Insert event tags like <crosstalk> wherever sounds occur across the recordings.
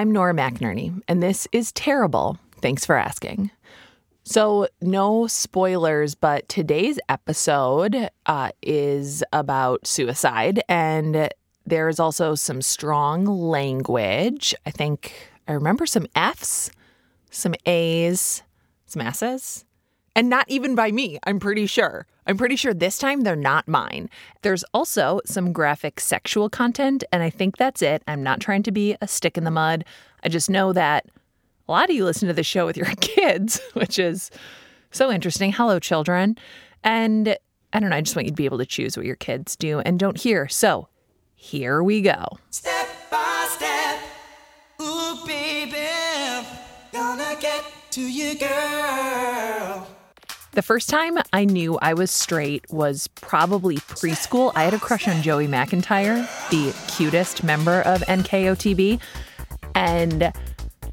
I'm Nora McInerney, and this is terrible. Thanks for asking. So, no spoilers, but today's episode uh, is about suicide, and there is also some strong language. I think I remember some F's, some A's, some S's, and not even by me, I'm pretty sure. I'm pretty sure this time they're not mine. There's also some graphic sexual content, and I think that's it. I'm not trying to be a stick in the mud. I just know that a lot of you listen to the show with your <laughs> kids, which is so interesting. Hello, children. And I don't know, I just want you to be able to choose what your kids do and don't hear. So here we go. Step by step, ooh, baby, gonna get to you, girl. The first time I knew I was straight was probably preschool. I had a crush on Joey McIntyre, the cutest member of NKOTB. And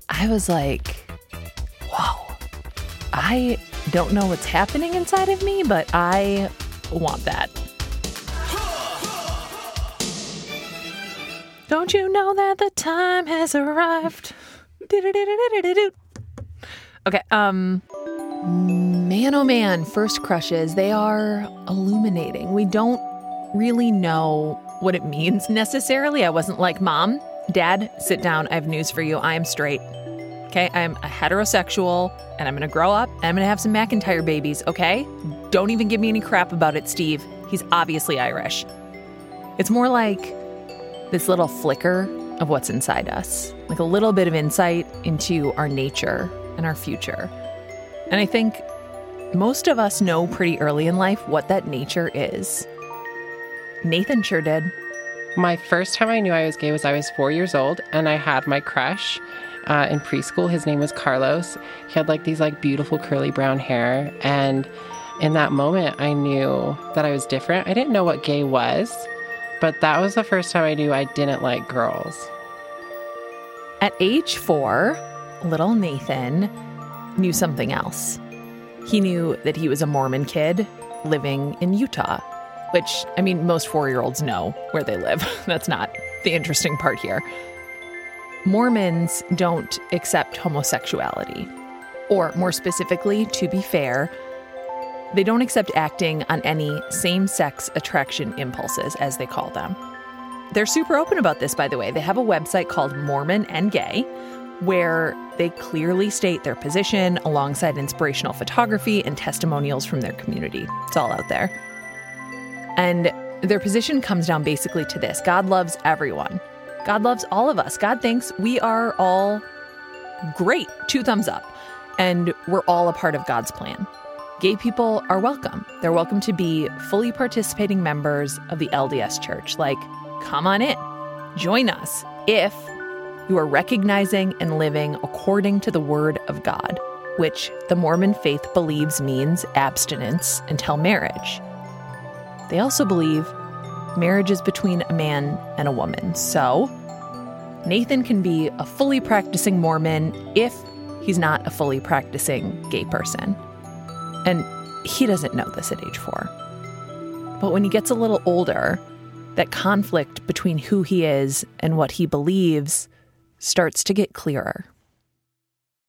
I was like, whoa, I don't know what's happening inside of me, but I want that. Don't you know that the time has arrived? Okay, um, man oh man, first crushes, they are illuminating. We don't really know what it means <laughs> necessarily. I wasn't like, Mom, Dad, sit down. I have news for you. I am straight. Okay, I'm a heterosexual and I'm gonna grow up and I'm gonna have some McIntyre babies, okay? Don't even give me any crap about it, Steve. He's obviously Irish. It's more like this little flicker of what's inside us, like a little bit of insight into our nature and our future. And I think most of us know pretty early in life what that nature is. Nathan sure did. My first time I knew I was gay was I was four years old, and I had my crush uh, in preschool. His name was Carlos. He had like these like beautiful curly brown hair, and in that moment, I knew that I was different. I didn't know what gay was, but that was the first time I knew I didn't like girls. At age four, little Nathan knew something else. He knew that he was a Mormon kid living in Utah which, I mean, most four year olds know where they live. <laughs> That's not the interesting part here. Mormons don't accept homosexuality. Or, more specifically, to be fair, they don't accept acting on any same sex attraction impulses, as they call them. They're super open about this, by the way. They have a website called Mormon and Gay, where they clearly state their position alongside inspirational photography and testimonials from their community. It's all out there. And their position comes down basically to this God loves everyone. God loves all of us. God thinks we are all great. Two thumbs up. And we're all a part of God's plan. Gay people are welcome. They're welcome to be fully participating members of the LDS church. Like, come on in, join us if you are recognizing and living according to the word of God, which the Mormon faith believes means abstinence until marriage. They also believe marriage is between a man and a woman. So, Nathan can be a fully practicing Mormon if he's not a fully practicing gay person. And he doesn't know this at age four. But when he gets a little older, that conflict between who he is and what he believes starts to get clearer.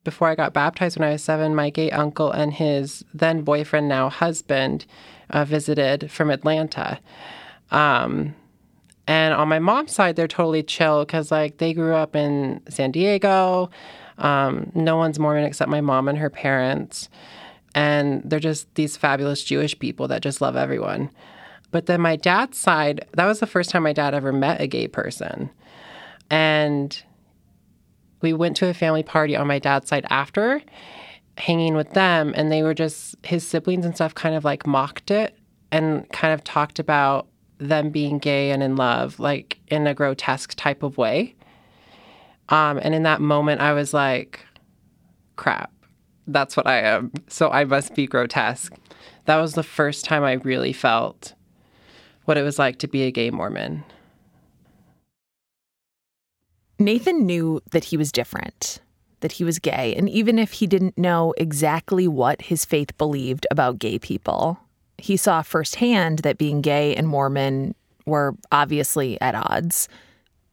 Before I got baptized when I was seven, my gay uncle and his then boyfriend, now husband, uh, visited from Atlanta. Um, and on my mom's side, they're totally chill because like they grew up in San Diego. Um, no one's Mormon except my mom and her parents. And they're just these fabulous Jewish people that just love everyone. But then my dad's side, that was the first time my dad ever met a gay person. And we went to a family party on my dad's side after hanging with them and they were just his siblings and stuff kind of like mocked it and kind of talked about them being gay and in love like in a grotesque type of way. Um, and in that moment i was like crap. That's what i am. So i must be grotesque. That was the first time i really felt what it was like to be a gay mormon nathan knew that he was different that he was gay, and even if he didn't know exactly what his faith believed about gay people, he saw firsthand that being gay and Mormon were obviously at odds.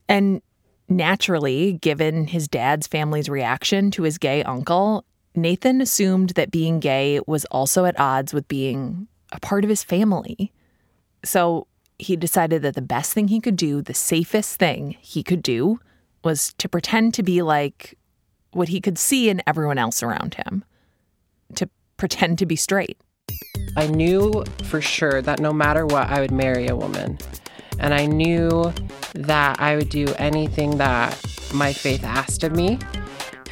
And Naturally, given his dad's family's reaction to his gay uncle, Nathan assumed that being gay was also at odds with being a part of his family. So he decided that the best thing he could do, the safest thing he could do, was to pretend to be like what he could see in everyone else around him, to pretend to be straight. I knew for sure that no matter what, I would marry a woman. And I knew that I would do anything that my faith asked of me.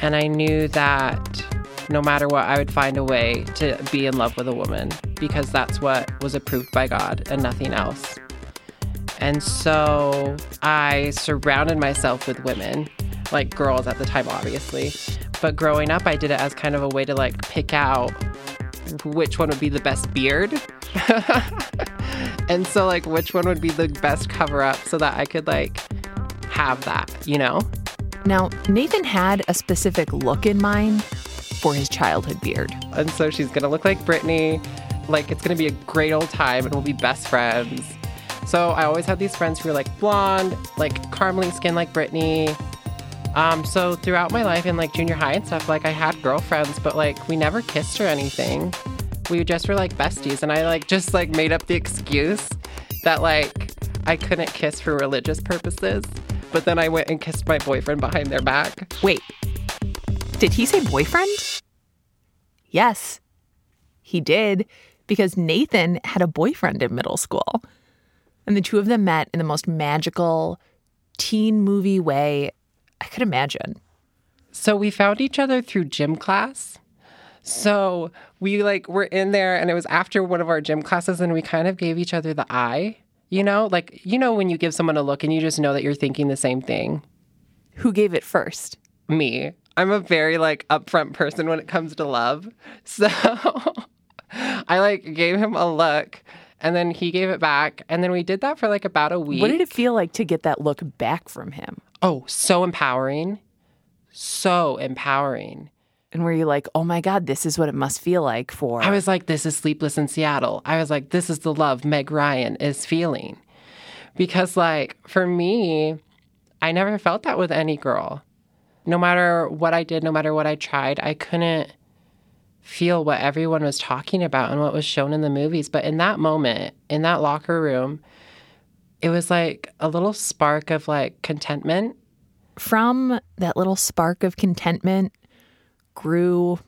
And I knew that no matter what, I would find a way to be in love with a woman because that's what was approved by God and nothing else. And so I surrounded myself with women, like girls at the time, obviously. But growing up, I did it as kind of a way to like pick out which one would be the best beard. <laughs> and so, like, which one would be the best cover up so that I could, like, have that, you know? Now, Nathan had a specific look in mind for his childhood beard. And so she's gonna look like Britney. Like, it's gonna be a great old time and we'll be best friends. So I always had these friends who were like blonde, like caramely skin like Britney. Um, so throughout my life in like junior high and stuff, like I had girlfriends, but like we never kissed or anything. We just were like besties, and I like just like made up the excuse that like I couldn't kiss for religious purposes. But then I went and kissed my boyfriend behind their back. Wait, did he say boyfriend? Yes, he did, because Nathan had a boyfriend in middle school. And the two of them met in the most magical teen movie way I could imagine. So we found each other through gym class. So we like were in there and it was after one of our gym classes and we kind of gave each other the eye. You know, like you know when you give someone a look and you just know that you're thinking the same thing. Who gave it first? Me. I'm a very like upfront person when it comes to love. <laughs> So <laughs> I like gave him a look and then he gave it back and then we did that for like about a week. What did it feel like to get that look back from him? Oh, so empowering. So empowering. And were you like, oh my God, this is what it must feel like for. I was like, this is Sleepless in Seattle. I was like, this is the love Meg Ryan is feeling. Because, like, for me, I never felt that with any girl. No matter what I did, no matter what I tried, I couldn't feel what everyone was talking about and what was shown in the movies. But in that moment, in that locker room, it was like a little spark of like contentment. From that little spark of contentment grew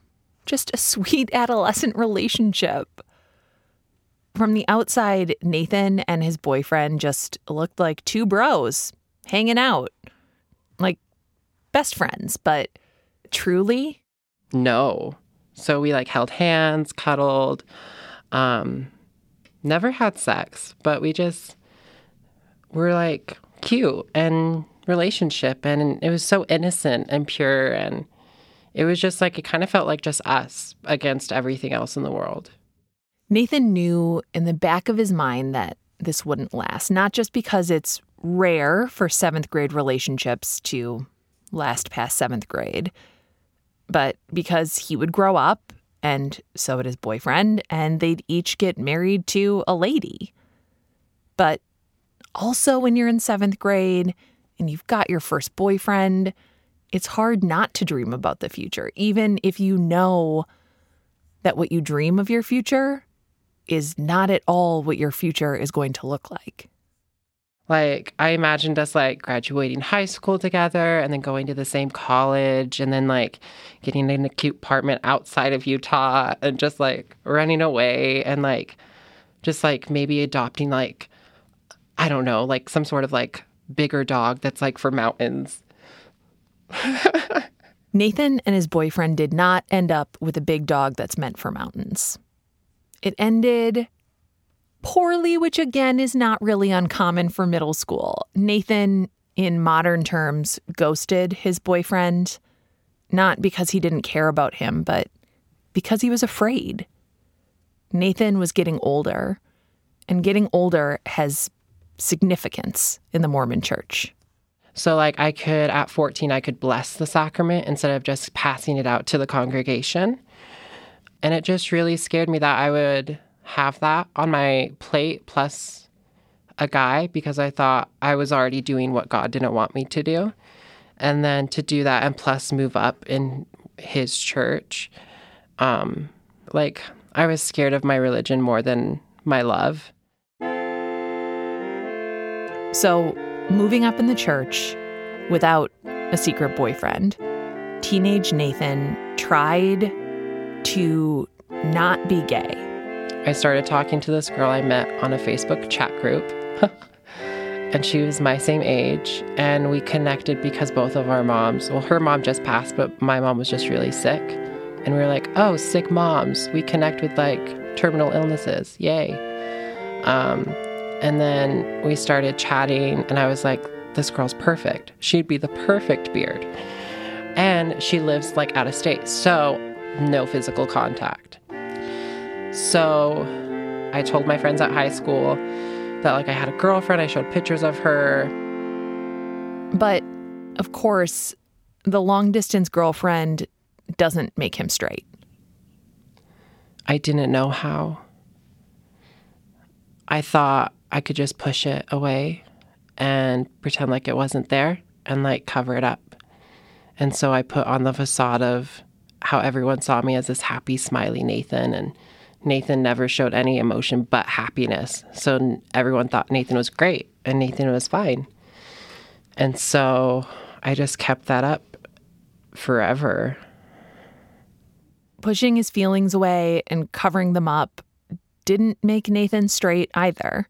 just a <laughs> sweet adolescent relationship. From the outside, Nathan and his boyfriend just looked like two bros hanging out, like best friends, but truly? No. So we like held hands, cuddled, um, never had sex, but we just were like cute and relationship and it was so innocent and pure and it was just like it kind of felt like just us against everything else in the world. Nathan knew in the back of his mind that this wouldn't last, not just because it's rare for seventh grade relationships to last past seventh grade, but because he would grow up and so would his boyfriend, and they'd each get married to a lady. But also, when you're in seventh grade and you've got your first boyfriend, it's hard not to dream about the future, even if you know that what you dream of your future is not at all what your future is going to look like. Like, I imagined us like graduating high school together and then going to the same college and then like getting an cute apartment outside of Utah and just like running away and like just like maybe adopting like, I don't know, like some sort of like bigger dog that's like for mountains. <laughs> Nathan and his boyfriend did not end up with a big dog that's meant for mountains. It ended poorly, which again is not really uncommon for middle school. Nathan, in modern terms, ghosted his boyfriend, not because he didn't care about him, but because he was afraid. Nathan was getting older, and getting older has significance in the Mormon church. So, like, I could, at 14, I could bless the sacrament instead of just passing it out to the congregation. And it just really scared me that I would have that on my plate plus a guy because I thought I was already doing what God didn't want me to do. And then to do that and plus move up in his church, um, like I was scared of my religion more than my love. So, moving up in the church without a secret boyfriend, teenage Nathan tried to not be gay. I started talking to this girl I met on a Facebook chat group. <laughs> and she was my same age. And we connected because both of our moms, well, her mom just passed, but my mom was just really sick. And we were like, oh, sick moms. We connect with like terminal illnesses. Yay. Um, and then we started chatting, and I was like, this girl's perfect. She'd be the perfect beard. And she lives like out of state. So no physical contact. So I told my friends at high school that like I had a girlfriend, I showed pictures of her. But of course, the long distance girlfriend doesn't make him straight. I didn't know how. I thought I could just push it away and pretend like it wasn't there and like cover it up. And so I put on the facade of how everyone saw me as this happy, smiley Nathan. And Nathan never showed any emotion but happiness. So everyone thought Nathan was great and Nathan was fine. And so I just kept that up forever. Pushing his feelings away and covering them up didn't make Nathan straight either.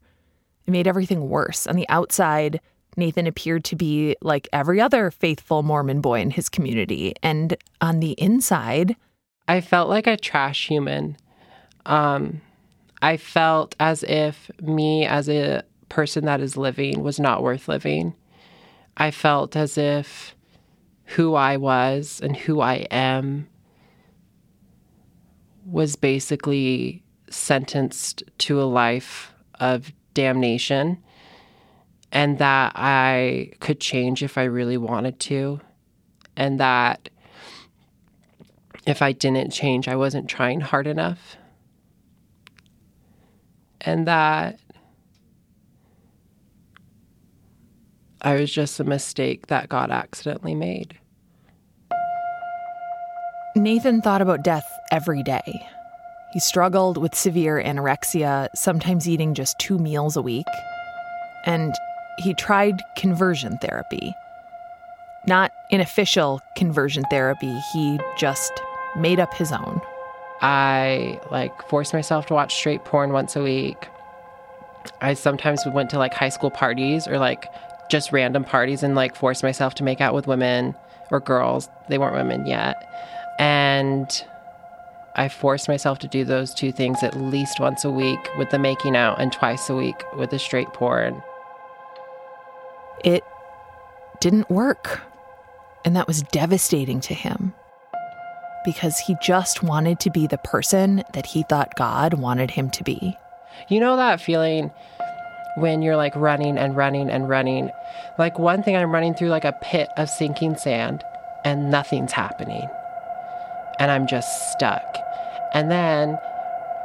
It made everything worse. On the outside, Nathan appeared to be like every other faithful Mormon boy in his community. And on the inside, I felt like a trash human. Um, I felt as if me, as a person that is living, was not worth living. I felt as if who I was and who I am was basically sentenced to a life of damnation and that I could change if I really wanted to, and that if I didn't change, I wasn't trying hard enough, and that I was just a mistake that God accidentally made. Nathan thought about death every day. He struggled with severe anorexia, sometimes eating just two meals a week. And he tried conversion therapy. Not an official conversion therapy, he just made up his own. I like forced myself to watch straight porn once a week. I sometimes went to like high school parties or like just random parties and like forced myself to make out with women or girls. They weren't women yet. And I forced myself to do those two things at least once a week with the making out and twice a week with the straight porn. It didn't work. And that was devastating to him because he just wanted to be the person that he thought God wanted him to be. You know that feeling when you're like running and running and running? Like one thing, I'm running through like a pit of sinking sand and nothing's happening. And I'm just stuck. And then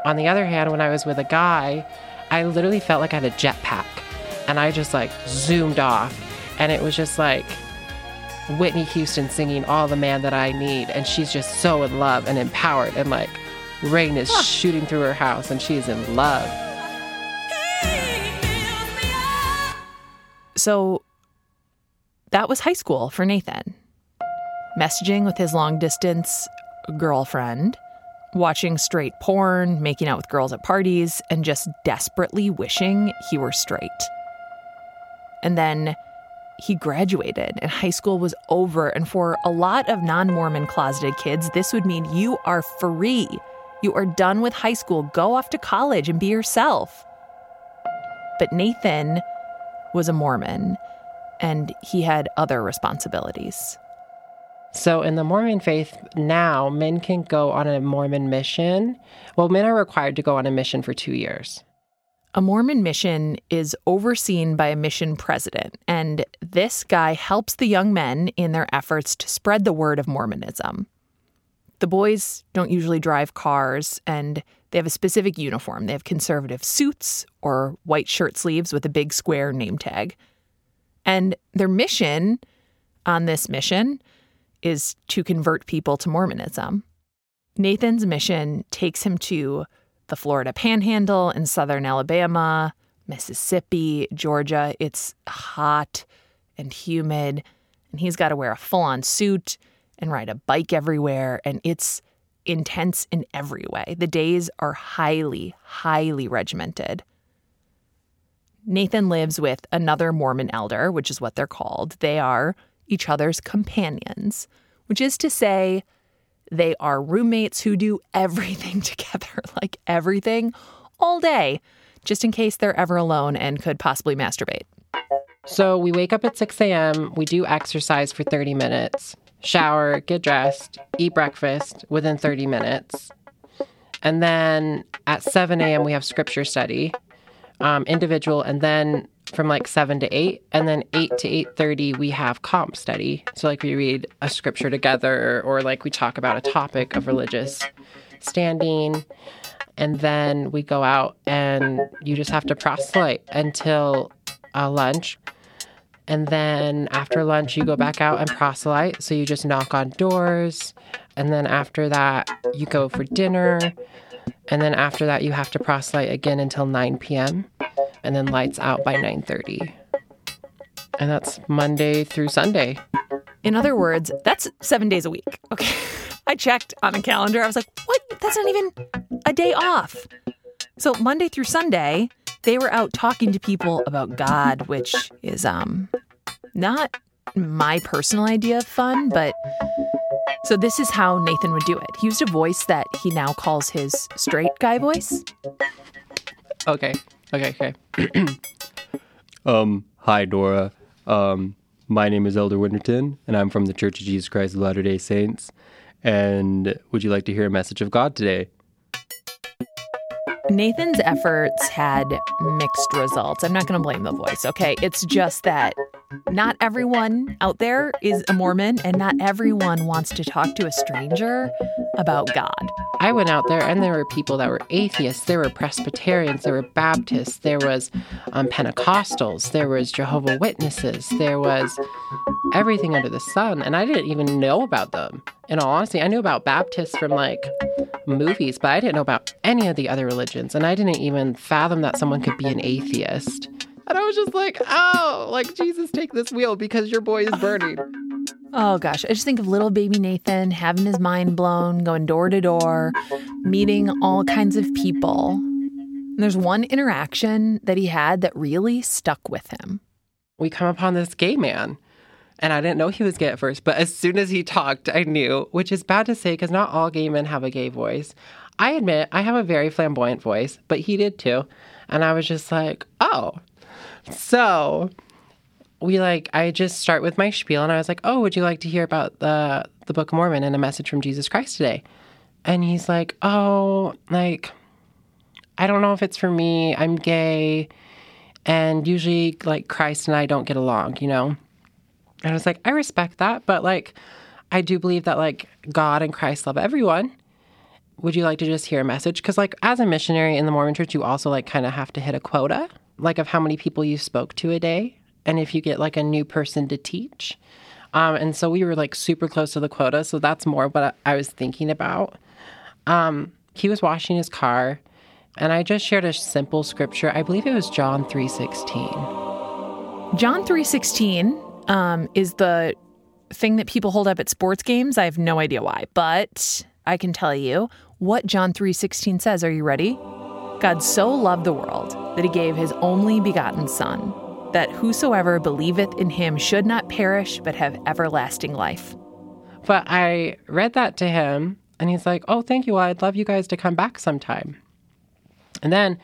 on the other hand, when I was with a guy, I literally felt like I had a jetpack and I just like zoomed off. And it was just like Whitney Houston singing All the Man That I Need. And she's just so in love and empowered. And like rain is shooting through her house and she's in love. So that was high school for Nathan. Messaging with his long distance girlfriend watching straight porn, making out with girls at parties, and just desperately wishing he were straight. And then he graduated and high school was over. And for a lot of non Mormon closeted kids, this would mean you are free. You are done with high school. Go off to college and be yourself. But Nathan was a Mormon and he had other responsibilities. So, in the Mormon faith now, men can go on a Mormon mission. Well, men are required to go on a mission for two years. A Mormon mission is overseen by a mission president, and this guy helps the young men in their efforts to spread the word of Mormonism. The boys don't usually drive cars, and They have a specific uniform. They have conservative suits or white shirt sleeves with a big square name tag. And their mission on this mission is to convert people to Mormonism. Nathan's mission takes him to the Florida Panhandle in southern Alabama, Mississippi, Georgia. It's hot and humid, and he's got to wear a full on suit and ride a bike everywhere. And it's intense in every way. The days are highly, highly regimented. Nathan lives with another Mormon elder, which is what they're called. They are each other's companions, which is to say, they are roommates who do everything <laughs> together, like everything, all day, just in case they're ever alone and could possibly masturbate. So we wake up at 6 a.m., we do exercise for 30 minutes, shower, get dressed, eat breakfast within 30 minutes. And then at 7 a.m., we have scripture study, um, individual, and then from like 7 to 8 and then 8 to 8.30 we have comp study. So like we read a scripture together or like we talk about a topic of religious standing and then we go out and you just have to proselyte until uh, lunch. And then after lunch you go back out and proselyte. So you just knock on doors and then after that you go for dinner and then after that you have to proselyte again until 9 p.m and then lights out by 9:30. And that's Monday through Sunday. In other words, that's 7 days a week. Okay. <laughs> I checked on a calendar. I was like, "What? That's not even a day off." So Monday through Sunday, they were out talking to people about God, which is um not my personal idea of fun, but so this is how Nathan would do it. He used a voice that he now calls his straight guy voice. Okay. Okay, okay. <clears throat> um, hi, Dora. Um, my name is Elder Winterton, and I'm from the Church of Jesus Christ of Latter day Saints. And would you like to hear a message of God today? Nathan's efforts had mixed results. I'm not going to blame the voice, okay? It's just that not everyone out there is a Mormon and not everyone wants to talk to a stranger about God. I went out there and there were people that were atheists, there were Presbyterians, there were Baptists, there was um, Pentecostals, there was Jehovah Witnesses, there was everything under the sun, and I didn't even know about them. In all honesty, I knew about Baptists from like movies, but I didn't know about any of the other religions, and I didn't even fathom that someone could be an atheist. And I was just like, oh, like Jesus, take this wheel because your boy is burning. Oh gosh, I just think of little baby Nathan having his mind blown, going door to door, meeting all kinds of people. And there's one interaction that he had that really stuck with him. We come upon this gay man and I didn't know he was gay at first, but as soon as he talked, I knew, which is bad to say because not all gay men have a gay voice. I admit I have a very flamboyant voice, but he did too. And I was just like, oh. So we like, I just start with my spiel and I was like, oh, would you like to hear about the, the Book of Mormon and a message from Jesus Christ today? And he's like, oh, like, I don't know if it's for me. I'm gay. And usually, like, Christ and I don't get along, you know? And I was like, I respect that, but like, I do believe that like God and Christ love everyone. Would you like to just hear a message? Because like as a missionary in the Mormon church, you also like kind of have to hit a quota, like of how many people you spoke to a day, and if you get like a new person to teach. Um, and so we were like super close to the quota, so that's more what I was thinking about. Um, he was washing his car, and I just shared a simple scripture. I believe it was John three sixteen. John three sixteen um, is the thing that people hold up at sports games. I have no idea why, but I can tell you what John 3:16 says. Are you ready? God so loved the world that he gave his only begotten son, that whosoever believeth in him should not perish but have everlasting life. But I read that to him and he's like, "Oh, thank you. Well, I'd love you guys to come back sometime." And then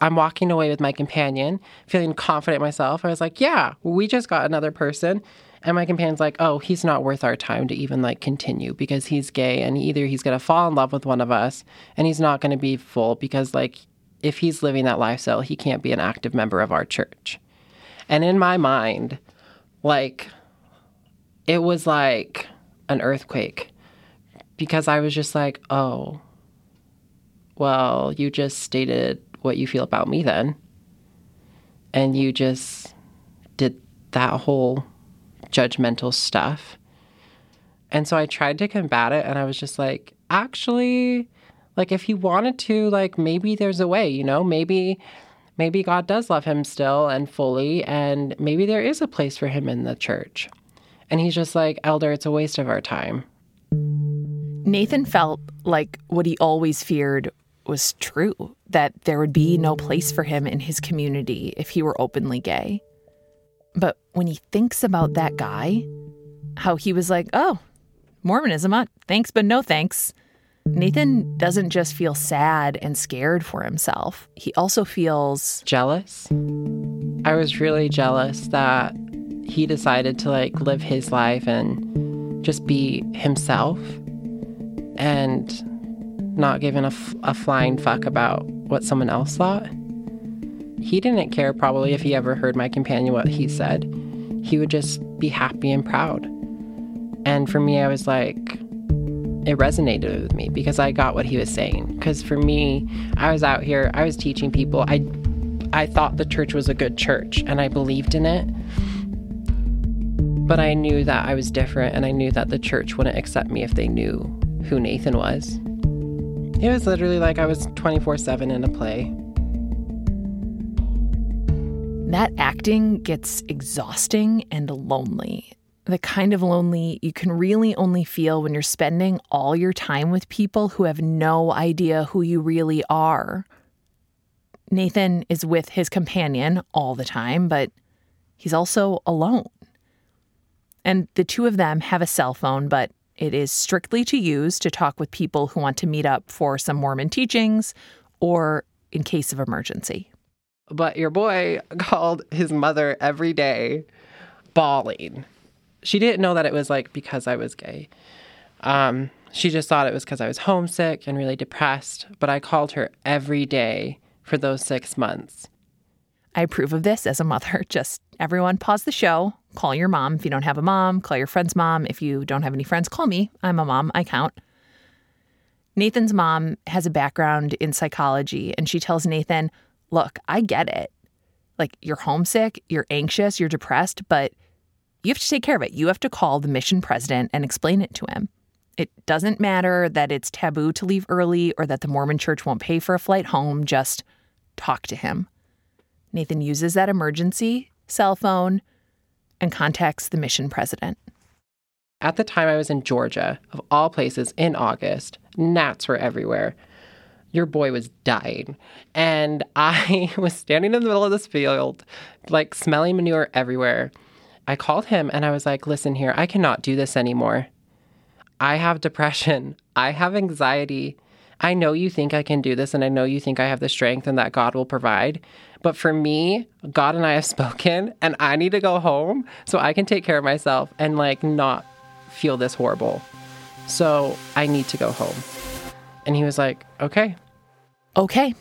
I'm walking away with my companion, feeling confident myself. I was like, yeah, we just got another person. And my companion's like, oh, he's not worth our time to even like continue because he's gay and either he's going to fall in love with one of us and he's not going to be full because like if he's living that lifestyle, he can't be an active member of our church. And in my mind, like it was like an earthquake because I was just like, oh, well, you just stated what you feel about me then. And you just did that whole judgmental stuff. And so I tried to combat it and I was just like, actually, like if he wanted to, like maybe there's a way, you know, maybe maybe God does love him still and fully and maybe there is a place for him in the church. And he's just like, "Elder, it's a waste of our time." Nathan felt like what he always feared was true that there would be no place for him in his community if he were openly gay. But when he thinks about that guy, how he was like, oh, Mormonism, uh, thanks, but no thanks. Nathan doesn't just feel sad and scared for himself, he also feels jealous. I was really jealous that he decided to like live his life and just be himself and not giving a, f- a flying fuck about what someone else thought. He didn't care probably if he ever heard my companion what he said. He would just be happy and proud. And for me, I was like, it resonated with me because I got what he was saying. Because for me, I was out here, I was teaching people. I, I thought the church was a good church and I believed in it. But I knew that I was different and I knew that the church wouldn't accept me if they knew who Nathan was. It was literally like I was 24 7 in a play. That acting gets exhausting and lonely. The kind of lonely you can really only feel when you're spending all your time with people who have no idea who you really are. Nathan is with his companion all the time, but he's also alone. And the two of them have a cell phone, but it is strictly to use to talk with people who want to meet up for some Mormon teachings or in case of emergency. But your boy <laughs> called his mother every day, bawling. She didn't know that it was like because I was gay. Um, she just thought it was because I was homesick and really depressed. But I called her every day for those six months. I approve of this as a mother. <laughs> Just everyone pause the show, call your mom. If you don't have a mom, call your friend's mom. If you don't have any friends, call me. I'm a mom, I count. Nathan's mom has a background in psychology, and she tells Nathan, look, I get it. Like, you're homesick, you're anxious, you're depressed, but you have to take care of it. You have to call the mission president and explain it to him. It doesn't matter that it's taboo to leave early or that the Mormon church won't pay for a flight home, just talk to him. Nathan uses that emergency cell phone and contacts the mission president. At the time, I was in Georgia, of all places, in August. Gnats were everywhere your boy was dying. And I <laughs> was standing in the middle of this field, like smelling manure everywhere. I called him and I was like, listen here, I cannot do this anymore. I have depression. I have anxiety. I know you think I can do this and I know you think I have the strength and that God will provide. But for me, God and I have <laughs> spoken and I need to go home so I can take care of myself and like not feel this horrible. So I need to go home. And he was like, okay. Okay.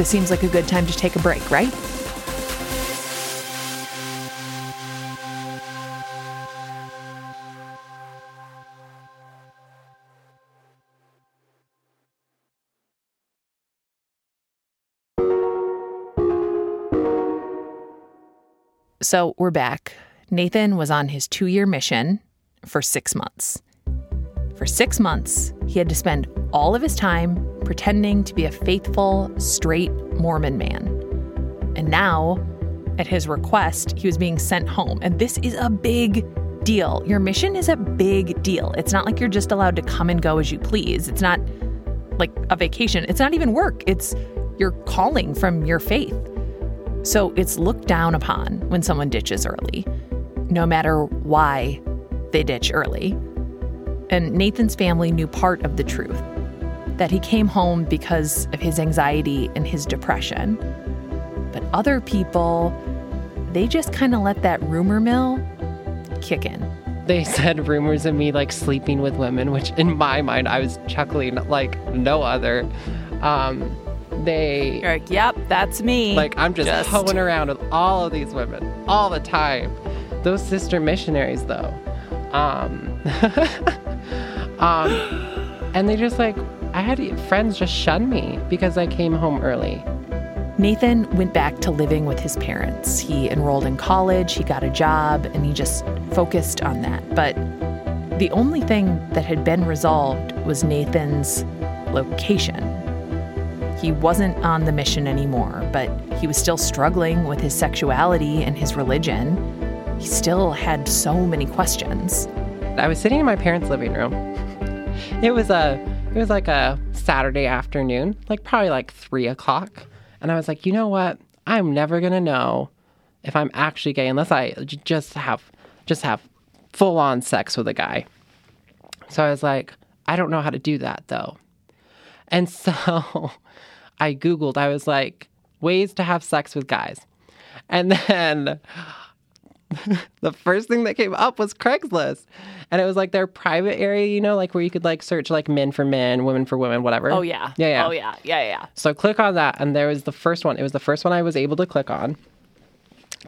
This seems like a good time to take a break, right? So we're back. Nathan was on his two year mission for six months. For six months, he had to spend all of his time pretending to be a faithful, straight Mormon man. And now, at his request, he was being sent home. And this is a big deal. Your mission is a big deal. It's not like you're just allowed to come and go as you please. It's not like a vacation. It's not even work. It's your calling from your faith. So it's looked down upon when someone ditches early, no matter why they ditch early. And Nathan's family knew part of the truth that he came home because of his anxiety and his depression. But other people, they just kind of let that rumor mill kick in. They said rumors of me like sleeping with women, which in my mind I was chuckling like no other. Um, they You're like, yep, that's me. like I'm just, Just- hoeing around with all of these women all the time. Those sister missionaries though. Um, <laughs> um, and they just like I had friends just shun me because I came home early. Nathan went back to living with his parents. He enrolled in college, he got a job, and he just focused on that. But the only thing that had been resolved was Nathan's location. He wasn't on the mission anymore, but he was still struggling with his sexuality and his religion. He still had so many questions. I was sitting in my parents' living room. It was a it was like a Saturday afternoon, like probably like three o'clock. And I was like, you know what? I'm never gonna know if I'm actually gay unless I j- just have just have full on sex with a guy. So I was like, I don't know how to do that though. And <laughs> so I Googled, I was like, ways to have sex with guys. And then <laughs> the first thing that came up was Craigslist. And it was like their private area, you know, like where you could like search like men for men, women for women, whatever. Oh, yeah. Yeah, yeah. Oh, yeah. Yeah, yeah. So click on that, and there was the first one. It was the first one I was able to click on.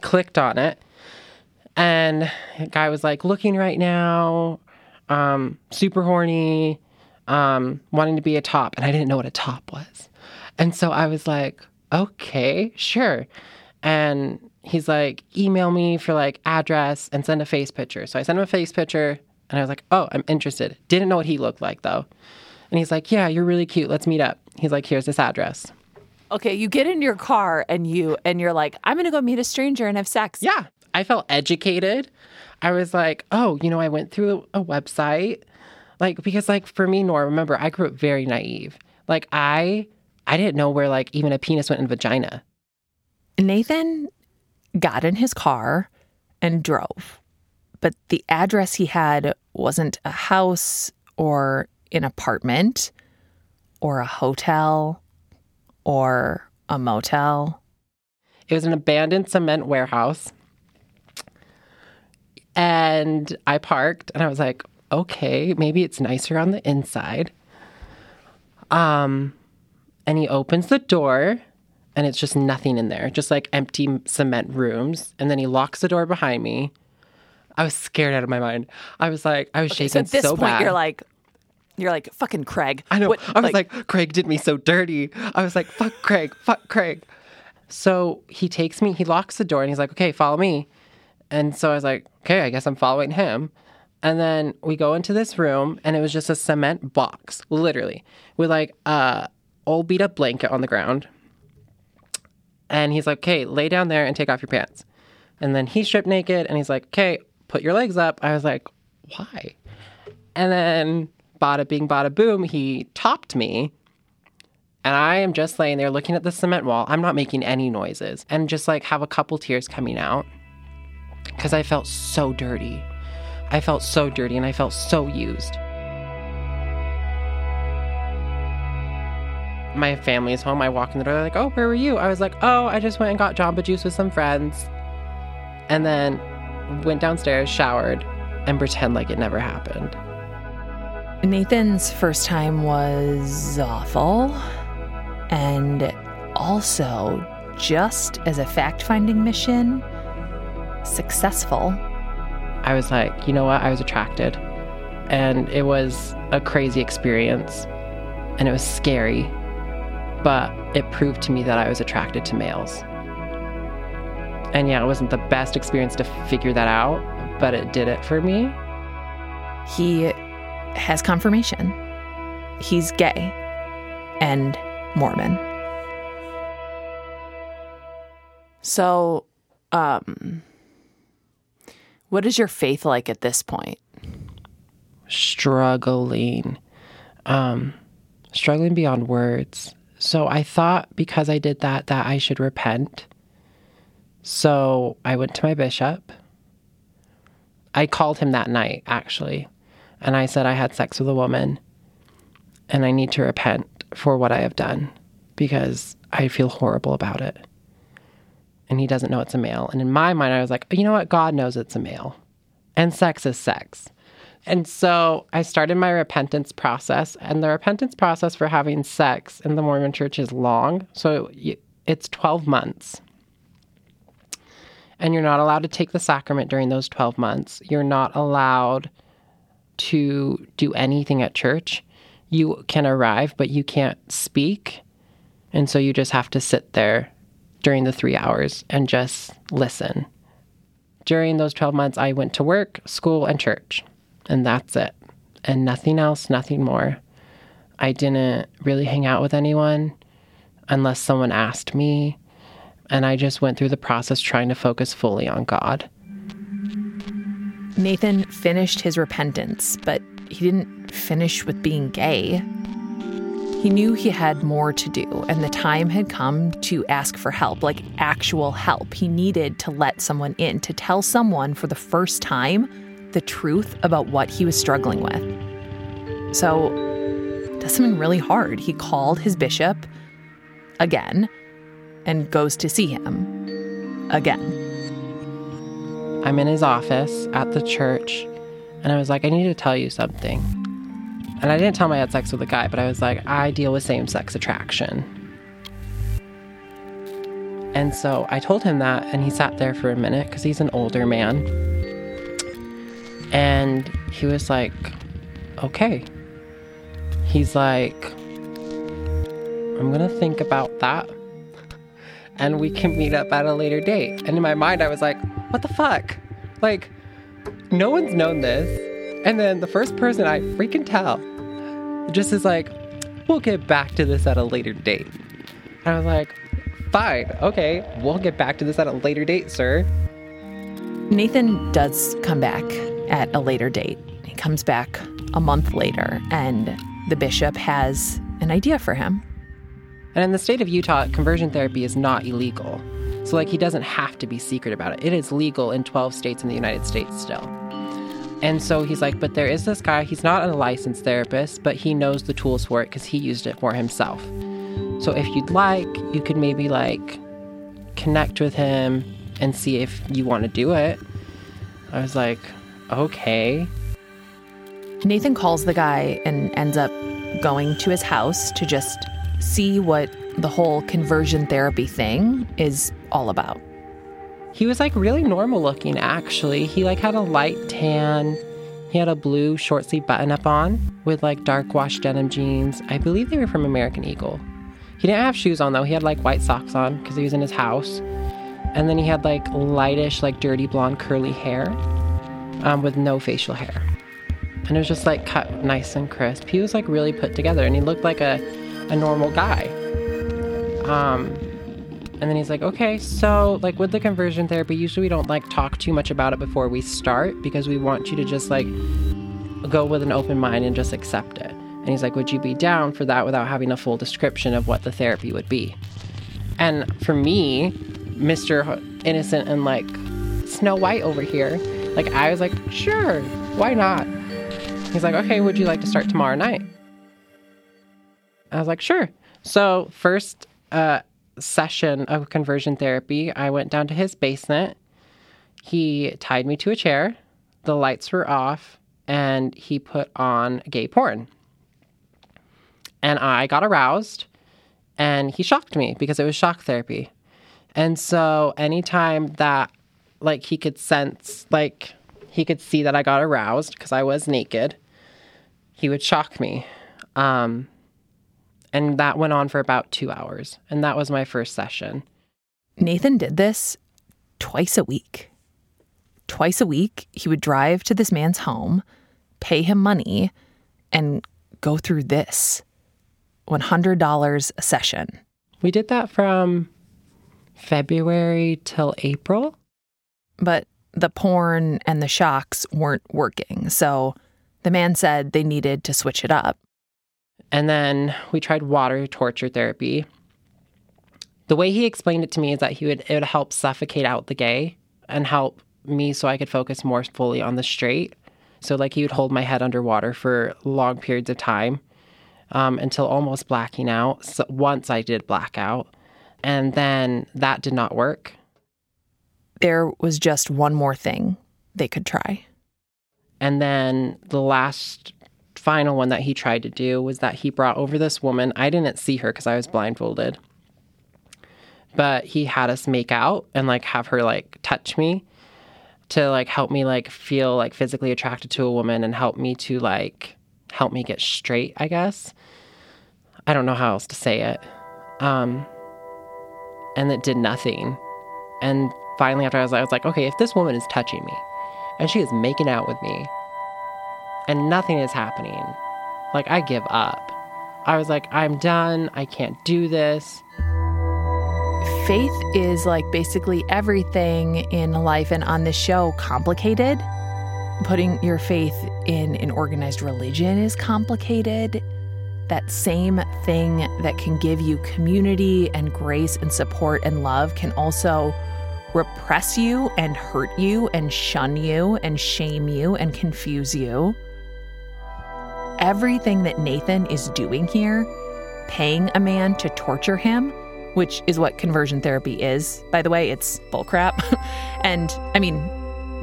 Clicked on it, and guy was like, looking right now, um, super horny, um, wanting to be a top. And I didn't know what a top was. And so I was like, okay, sure. And he's like, email me for like address and send a face picture. So I sent him a face picture, and I was like, oh, I'm interested. Didn't know what he looked like though. And he's like, yeah, you're really cute. Let's meet up. He's like, here's this address. Okay, you get in your car and you and you're like, I'm gonna go meet a stranger and have sex. Yeah. I felt educated. I was like, oh, you know, I went through a website. Like, because like for me, Nora, remember, I grew up very naive. Like I I didn't know where like even a penis went in vagina. Nathan got in his car and drove. But the address he had wasn't a house or an apartment or a hotel or a motel. It was an abandoned cement warehouse. And I parked and I was like, okay, maybe it's nicer on the inside. Um, and he opens the door and it's just nothing in there, just like empty cement rooms. And then he locks the door behind me. I was scared out of my mind. I was like, I was So shaking at this so point, bad. you're like, you're like fucking Craig. I know. What- I was like, Craig did me so dirty. I was like, fuck Craig, fuck Craig. So he takes me, he locks the door and he's like, okay, follow me. And so I was like, okay, I guess I'm following him. And then we go into this room and it was just a cement box, literally, with like a old beat up blanket on the ground. And he's like, okay, lay down there and take off your pants. And then he stripped naked and he's like, okay, put your legs up. I was like, why? And then bada bing, bada boom, he topped me. And I am just laying there looking at the cement wall. I'm not making any noises and just like have a couple tears coming out because I felt so dirty. I felt so dirty and I felt so used. My family's home. I walk in the door, they're like, oh, where were you? I was like, oh, I just went and got Jamba Juice with some friends. And then went downstairs, showered, and pretend like it never happened. Nathan's first time was awful. And also, just as a fact finding mission, successful. I was like, you know what? I was attracted. And it was a crazy experience. And it was scary. But it proved to me that I was attracted to males. And yeah, it wasn't the best experience to figure that out, but it did it for me. He has confirmation. He's gay and Mormon. So, um, what is your faith like at this point? Struggling. Um, struggling beyond words. So I thought because I did that, that I should repent. So I went to my bishop. I called him that night, actually. And I said I had sex with a woman and I need to repent for what I have done because I feel horrible about it. and he doesn't know it's a male. And in my mind, I was like, you know what? God knows it's a male. And sex is sex. And so I started my repentance process. And the repentance process for having sex in the Mormon church is long. So it's 12 months. And you're not allowed to take the sacrament during those 12 months. You're not allowed to do anything at church. You can arrive, but you can't speak. And so you just have to sit there during the three hours and just listen. During those 12 months, I went to work, school, and church, and that's it. And nothing else, nothing more. I didn't really hang out with anyone unless someone asked me. And I just went through the process trying to focus fully on God. Nathan finished his repentance, but he didn't finish with being gay. He knew he had more to do, and the time had come to ask for help, like actual help. He needed to let someone in, to tell someone for the first time the truth about what he was struggling with. So, does something really hard. He called his bishop again and goes to see him again. I'm in his office at the church, and I was like, I need to tell you something. And I didn't tell him I had sex with a guy, but I was like, I deal with same sex attraction. And so I told him that, and he sat there for a minute because he's an older man. And he was like, okay. He's like, I'm going to think about that. And we can meet up at a later date. And in my mind, I was like, what the fuck? Like, no one's known this. And then the first person I freaking tell just is like, we'll get back to this at a later date. And I was like, fine, okay, we'll get back to this at a later date, sir. Nathan does come back at a later date. He comes back a month later, and the bishop has an idea for him. And in the state of Utah, conversion therapy is not illegal. So, like, he doesn't have to be secret about it. It is legal in 12 states in the United States still. And so he's like, but there is this guy, he's not a licensed therapist, but he knows the tools for it because he used it for himself. So if you'd like, you could maybe like connect with him and see if you want to do it. I was like, okay. Nathan calls the guy and ends up going to his house to just see what the whole conversion therapy thing is all about. He was like really normal looking actually. He like had a light tan. He had a blue short sleeve button up on with like dark wash denim jeans. I believe they were from American Eagle. He didn't have shoes on though. He had like white socks on because he was in his house. And then he had like lightish, like dirty blonde curly hair um, with no facial hair. And it was just like cut nice and crisp. He was like really put together and he looked like a, a normal guy. Um, and then he's like, okay, so like with the conversion therapy, usually we don't like talk too much about it before we start because we want you to just like go with an open mind and just accept it. And he's like, would you be down for that without having a full description of what the therapy would be? And for me, Mr. Innocent and like Snow White over here, like I was like, sure, why not? He's like, okay, would you like to start tomorrow night? I was like, sure. So first, uh, session of conversion therapy, I went down to his basement. He tied me to a chair, the lights were off, and he put on gay porn. And I got aroused, and he shocked me because it was shock therapy. And so anytime that like he could sense like he could see that I got aroused because I was naked, he would shock me. Um, and that went on for about two hours. And that was my first session. Nathan did this twice a week. Twice a week, he would drive to this man's home, pay him money, and go through this $100 a session. We did that from February till April. But the porn and the shocks weren't working. So the man said they needed to switch it up. And then we tried water torture therapy. The way he explained it to me is that he would it would help suffocate out the gay and help me so I could focus more fully on the straight. So like he would hold my head underwater for long periods of time um, until almost blacking out. So once I did black out, and then that did not work. There was just one more thing they could try. And then the last final one that he tried to do was that he brought over this woman. I didn't see her because I was blindfolded. But he had us make out and like have her like touch me to like help me like feel like physically attracted to a woman and help me to like help me get straight, I guess. I don't know how else to say it. Um and it did nothing. And finally after I was, I was like, okay, if this woman is touching me and she is making out with me and nothing is happening, like I give up. I was like, I'm done. I can't do this. Faith is like basically everything in life and on this show complicated. Putting your faith in an organized religion is complicated. That same thing that can give you community and grace and support and love can also repress you and hurt you and shun you and shame you and confuse you. Everything that Nathan is doing here, paying a man to torture him, which is what conversion therapy is. By the way, it's bullcrap. <laughs> and I mean,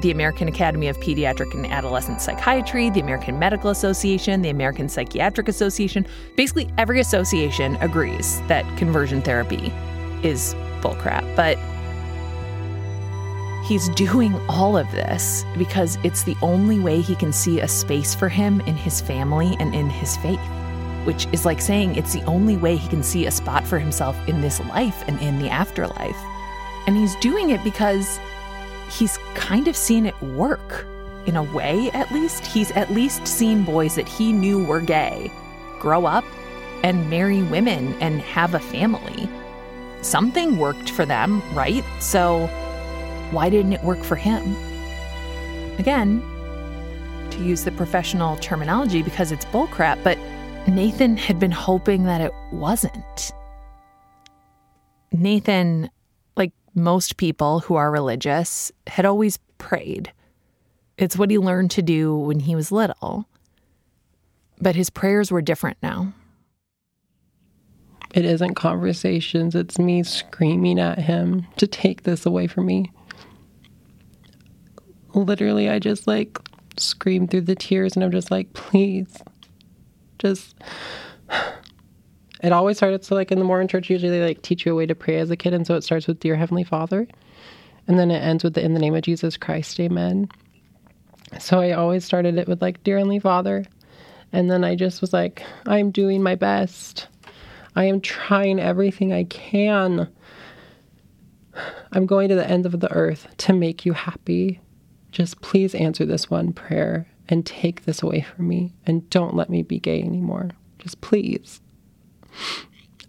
the American Academy of Pediatric and Adolescent Psychiatry, the American Medical Association, the American Psychiatric Association, basically every association agrees that conversion therapy is bullcrap. But he's doing all of this because it's the only way he can see a space for him in his family and in his faith which is like saying it's the only way he can see a spot for himself in this life and in the afterlife. And he's doing it because he's kind of seen it work. In a way, at least. He's at least seen boys that he knew were gay grow up and marry women and have a family. Something worked for them, right? So why didn't it work for him? Again, to use the professional terminology because it's bullcrap, but Nathan had been hoping that it wasn't. Nathan, like most people who are religious, had always prayed. It's what he learned to do when he was little. But his prayers were different now. It isn't conversations, it's me screaming at him to take this away from me. Literally, I just like scream through the tears and I'm just like, please, just <sighs> it always starts so like in the Mormon church usually they like teach you a way to pray as a kid and so it starts with dear heavenly father and then it ends with the in the name of Jesus Christ amen. So I always started it with like dear heavenly father and then I just was like I'm doing my best. I am trying everything I can. I'm going to the end of the earth to make you happy just please answer this one prayer and take this away from me and don't let me be gay anymore. Just please.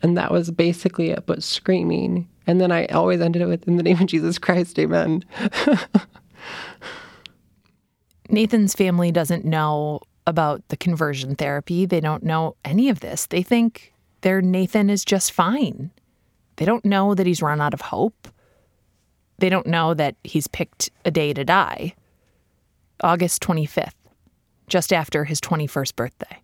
And that was basically it, but screaming. And then I always ended it with, in the name of Jesus Christ, amen. <laughs> Nathan's family doesn't know about the conversion therapy. They don't know any of this. They think their Nathan is just fine. They don't know that he's run out of hope. They don't know that he's picked a day to die. August 25th just after his 21st birthday.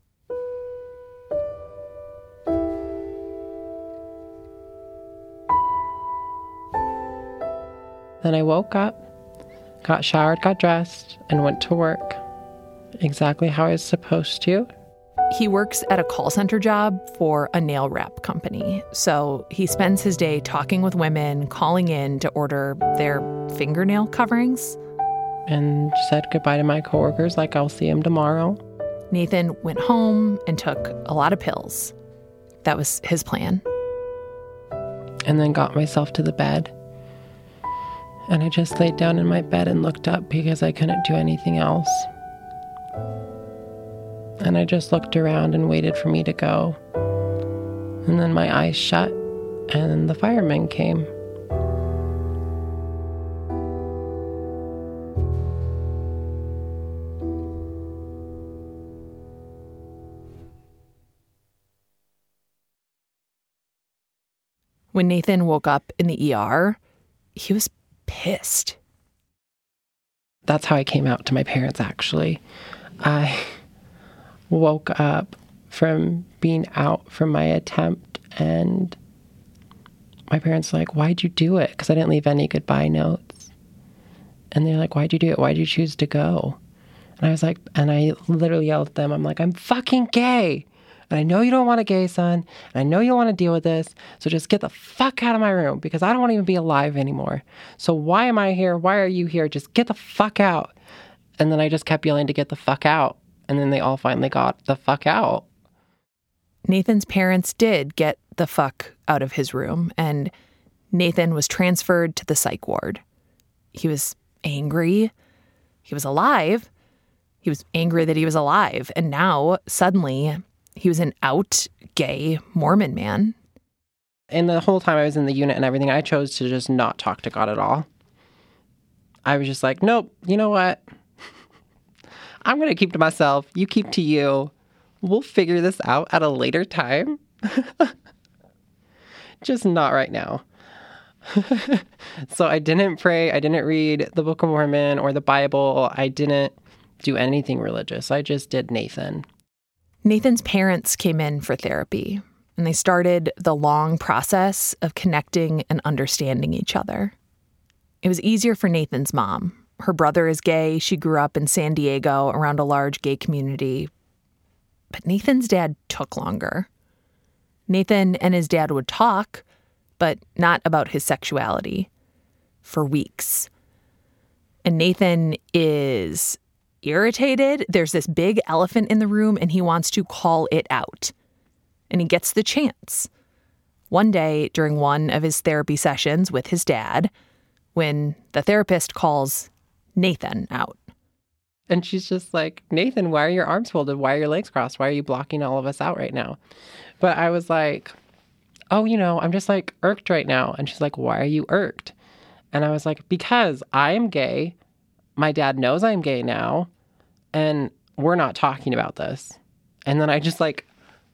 Then I woke up, got showered, got dressed, and went to work exactly how I was supposed to. He works at a call center job for a nail wrap company. So he spends his day talking with women, calling in to order their fingernail coverings and said goodbye to my coworkers, like I'll see him tomorrow. Nathan went home and took a lot of pills. That was his plan. And then got myself to the bed. And I just laid down in my bed and looked up because I couldn't do anything else. And I just looked around and waited for me to go. And then my eyes shut, and the firemen came. When Nathan woke up in the ER, he was pissed. That's how I came out to my parents, actually. I woke up from being out from my attempt, and my parents were like, Why'd you do it? Because I didn't leave any goodbye notes. And they're like, Why'd you do it? Why'd you choose to go? And I was like, and I literally yelled at them, I'm like, I'm fucking gay. And I know you don't want a gay son. And I know you want to deal with this. So just get the fuck out of my room because I don't want to even be alive anymore. So why am I here? Why are you here? Just get the fuck out. And then I just kept yelling to get the fuck out. And then they all finally got the fuck out. Nathan's parents did get the fuck out of his room, and Nathan was transferred to the psych ward. He was angry. He was alive. He was angry that he was alive. And now, suddenly, he was an out gay Mormon man. And the whole time I was in the unit and everything, I chose to just not talk to God at all. I was just like, nope, you know what? I'm going to keep to myself. You keep to you. We'll figure this out at a later time. <laughs> just not right now. <laughs> so I didn't pray. I didn't read the Book of Mormon or the Bible. I didn't do anything religious. I just did Nathan. Nathan's parents came in for therapy, and they started the long process of connecting and understanding each other. It was easier for Nathan's mom. Her brother is gay. She grew up in San Diego around a large gay community. But Nathan's dad took longer. Nathan and his dad would talk, but not about his sexuality for weeks. And Nathan is irritated. There's this big elephant in the room, and he wants to call it out. And he gets the chance. One day during one of his therapy sessions with his dad, when the therapist calls Nathan out. And she's just like, Nathan, why are your arms folded? Why are your legs crossed? Why are you blocking all of us out right now? But I was like, oh, you know, I'm just like irked right now. And she's like, why are you irked? And I was like, because I am gay. My dad knows I'm gay now. And we're not talking about this. And then I just like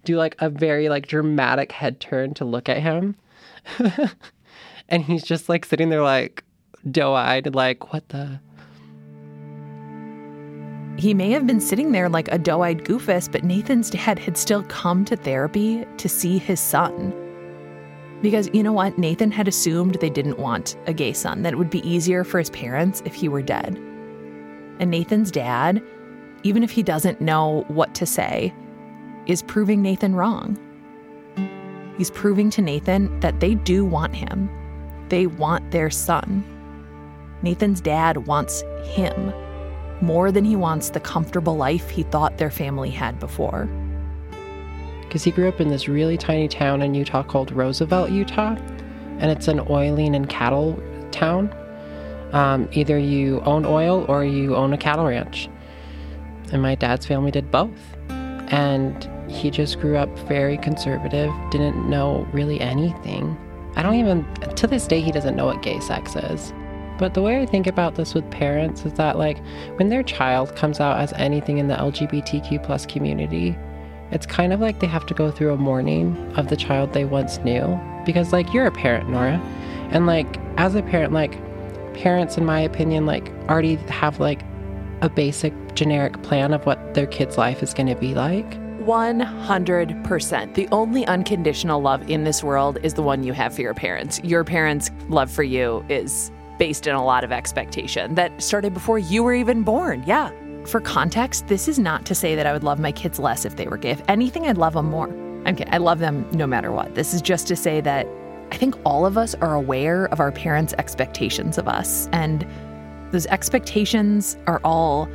do like a very like dramatic head turn to look at him. <laughs> and he's just like sitting there like doe eyed, like, what the? He may have been sitting there like a doe eyed goofus, but Nathan's dad had still come to therapy to see his son. Because you know what? Nathan had assumed they didn't want a gay son, that it would be easier for his parents if he were dead. And Nathan's dad, even if he doesn't know what to say, is proving Nathan wrong. He's proving to Nathan that they do want him. They want their son. Nathan's dad wants him more than he wants the comfortable life he thought their family had before. Because he grew up in this really tiny town in Utah called Roosevelt, Utah, and it's an oiling and cattle town. Um, either you own oil or you own a cattle ranch. And my dad's family did both. And he just grew up very conservative, didn't know really anything. I don't even, to this day, he doesn't know what gay sex is. But the way I think about this with parents is that, like, when their child comes out as anything in the LGBTQ plus community, it's kind of like they have to go through a mourning of the child they once knew. Because, like, you're a parent, Nora. And, like, as a parent, like, parents, in my opinion, like, already have, like, a basic generic plan of what their kid's life is going to be like. 100%. The only unconditional love in this world is the one you have for your parents. Your parents' love for you is based in a lot of expectation that started before you were even born. Yeah. For context, this is not to say that I would love my kids less if they were gay. If anything, I'd love them more. I'm kidding. I love them no matter what. This is just to say that I think all of us are aware of our parents' expectations of us. And those expectations are all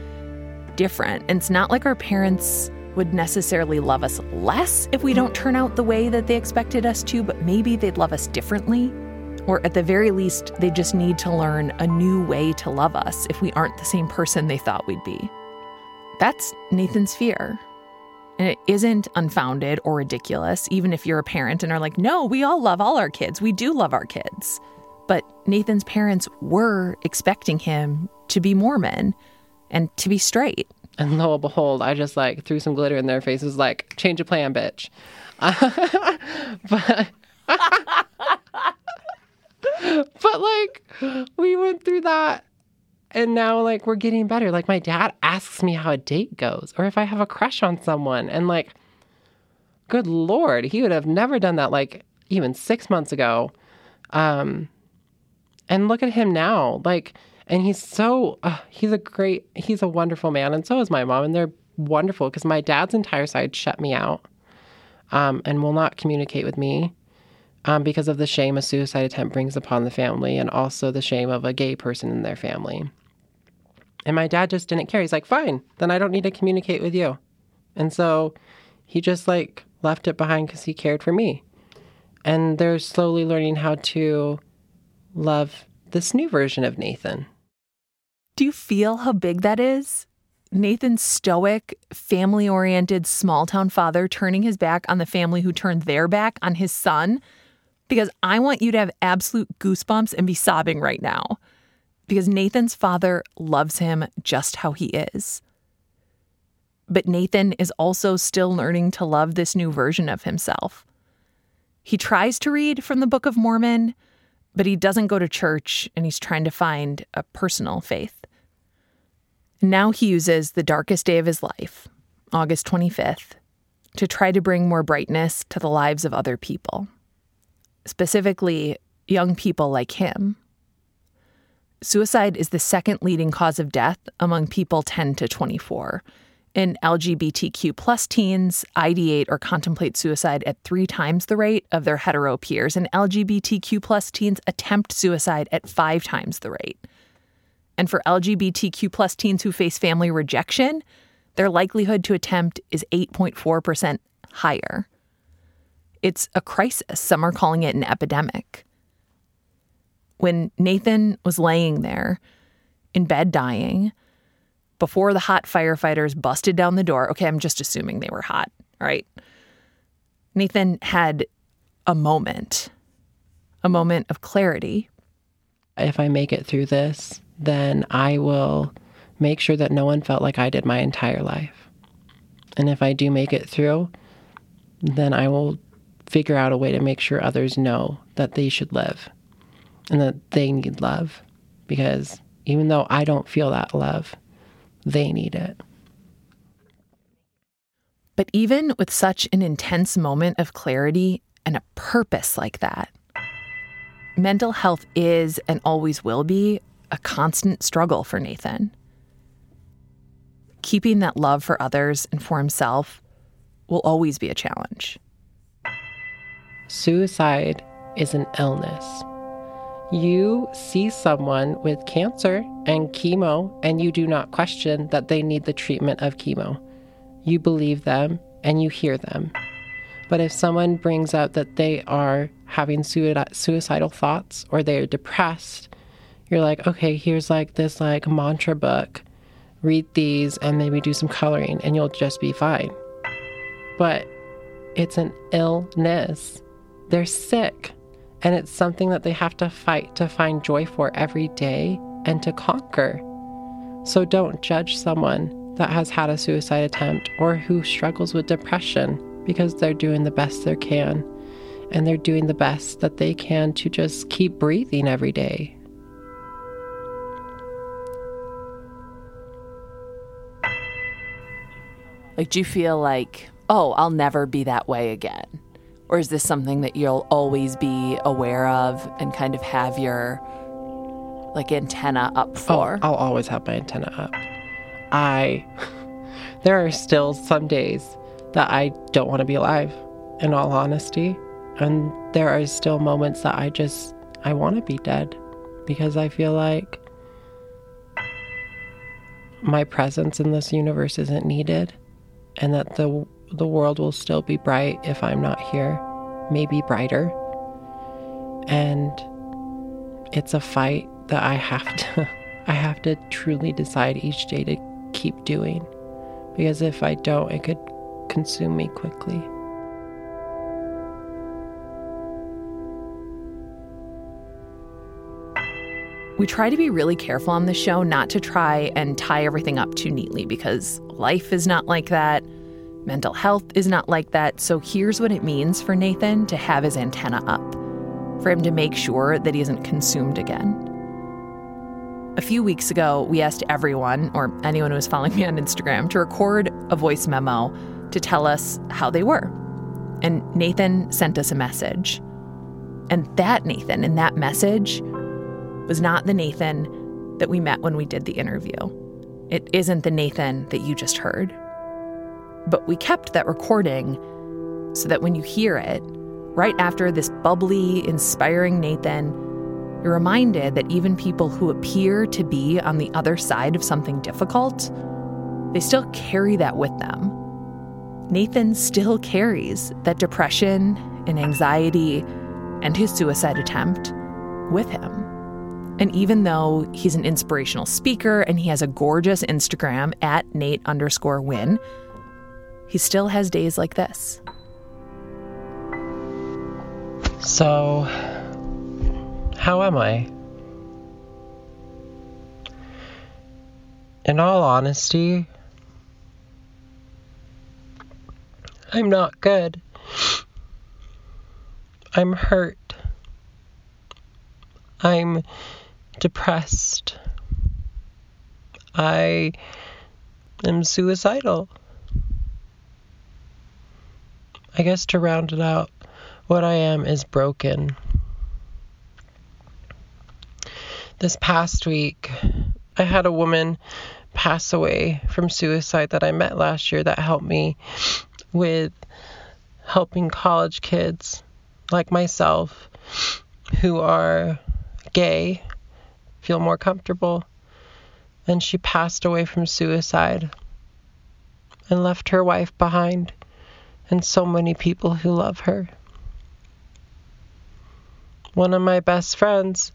different. And it's not like our parents would necessarily love us less if we don't turn out the way that they expected us to, but maybe they'd love us differently. Or at the very least, they just need to learn a new way to love us if we aren't the same person they thought we'd be. That's Nathan's fear. And it isn't unfounded or ridiculous, even if you're a parent and are like, no, we all love all our kids. We do love our kids. But Nathan's parents were expecting him to be Mormon and to be straight. And lo and behold, I just like threw some glitter in their faces, like, change of plan, bitch. <laughs> but, <laughs> but like, we went through that. And now, like, we're getting better. Like, my dad asks me how a date goes or if I have a crush on someone. And, like, good Lord, he would have never done that, like, even six months ago. Um, and look at him now. Like, And he's so, uh, he's a great, he's a wonderful man. And so is my mom. And they're wonderful because my dad's entire side shut me out um, and will not communicate with me um, because of the shame a suicide attempt brings upon the family and also the shame of a gay person in their family. And my dad just didn't care. He's like, fine, then I don't need to communicate with you. And so he just like left it behind because he cared for me. And they're slowly learning how to love this new version of Nathan. Do you feel how big that is? Nathan's stoic, family oriented, small town father turning his back on the family who turned their back on his son. Because I want you to have absolute goosebumps and be sobbing right now. Because Nathan's father loves him just how he is. But Nathan is also still learning to love this new version of himself. He tries to read from the Book of Mormon, but he doesn't go to church and he's trying to find a personal faith. Now he uses the darkest day of his life, August 25th, to try to bring more brightness to the lives of other people, specifically young people like him. Suicide is the second leading cause of death among people 10 to 24. In LGBTQ plus teens, ideate or contemplate suicide at three times the rate of their hetero peers, and LGBTQ plus teens attempt suicide at five times the rate. And for LGBTQ plus teens who face family rejection, their likelihood to attempt is 8.4% higher. It's a crisis. Some are calling it an epidemic. When Nathan was laying there in bed dying, before the hot firefighters busted down the door, okay, I'm just assuming they were hot, right? Nathan had a moment, a moment of clarity. If I make it through this, then I will make sure that no one felt like I did my entire life. And if I do make it through, then I will figure out a way to make sure others know that they should live and that they need love. Because even though I don't feel that love, they need it. But even with such an intense moment of clarity and a purpose like that, mental health is and always will be a constant struggle for Nathan. Keeping that love for others and for himself will always be a challenge. Suicide is an illness. You see someone with cancer and chemo, and you do not question that they need the treatment of chemo. You believe them and you hear them. But if someone brings up that they are having suicidal thoughts or they are depressed, you're like, okay, here's like this like mantra book. Read these and maybe do some coloring and you'll just be fine. But it's an illness. They're sick. And it's something that they have to fight to find joy for every day and to conquer. So don't judge someone that has had a suicide attempt or who struggles with depression because they're doing the best they can and they're doing the best that they can to just keep breathing every day. Like, do you feel like, oh, I'll never be that way again? Or is this something that you'll always be aware of and kind of have your like antenna up oh, for? Oh, I'll always have my antenna up. I <laughs> there are still some days that I don't want to be alive in all honesty, and there are still moments that I just I want to be dead because I feel like my presence in this universe isn't needed and that the the world will still be bright if I'm not here, maybe brighter. And it's a fight that I have to <laughs> I have to truly decide each day to keep doing because if I don't it could consume me quickly. We try to be really careful on the show not to try and tie everything up too neatly because life is not like that. Mental health is not like that. So here's what it means for Nathan to have his antenna up, for him to make sure that he isn't consumed again. A few weeks ago, we asked everyone, or anyone who was following me on Instagram, to record a voice memo to tell us how they were. And Nathan sent us a message. And that Nathan in that message was not the Nathan that we met when we did the interview. It isn't the Nathan that you just heard. But we kept that recording so that when you hear it, right after this bubbly, inspiring Nathan, you're reminded that even people who appear to be on the other side of something difficult, they still carry that with them. Nathan still carries that depression and anxiety and his suicide attempt with him. And even though he's an inspirational speaker and he has a gorgeous Instagram at Nate underscore win, he still has days like this. So, how am I? In all honesty, I'm not good. I'm hurt. I'm depressed. I am suicidal. I guess to round it out, what I am is broken. This past week, I had a woman pass away from suicide that I met last year that helped me with helping college kids like myself who are gay feel more comfortable. And she passed away from suicide and left her wife behind and so many people who love her. One of my best friends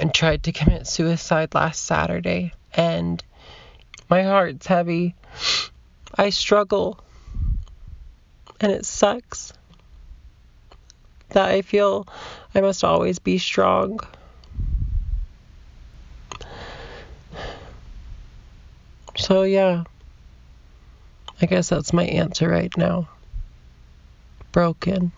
and tried to commit suicide last Saturday and my heart's heavy. I struggle and it sucks that I feel I must always be strong. So, yeah, I guess that's my answer right now. Broken.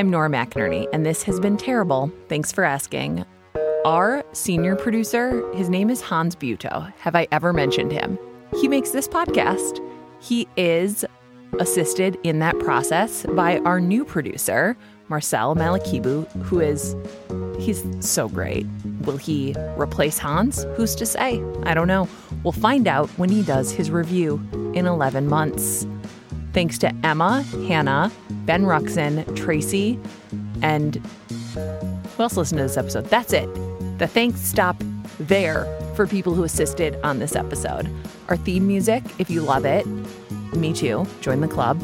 I'm Nora McInerney, and this has been terrible. Thanks for asking. Our senior producer, his name is Hans Buetow. Have I ever mentioned him? He makes this podcast. He is assisted in that process by our new producer, Marcel Malekebu, who is he's so great. Will he replace Hans? Who's to say? I don't know. We'll find out when he does his review in 11 months. Thanks to Emma, Hannah, Ben Ruxin, Tracy, and who else listened to this episode? That's it. The thanks stop there for people who assisted on this episode. Our theme music, if you love it, me too, join the club.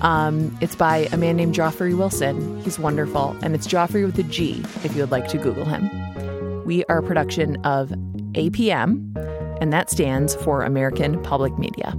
Um, it's by a man named Geoffrey Wilson. He's wonderful, and it's Geoffrey with a G if you would like to Google him. We are a production of APM, and that stands for American Public Media.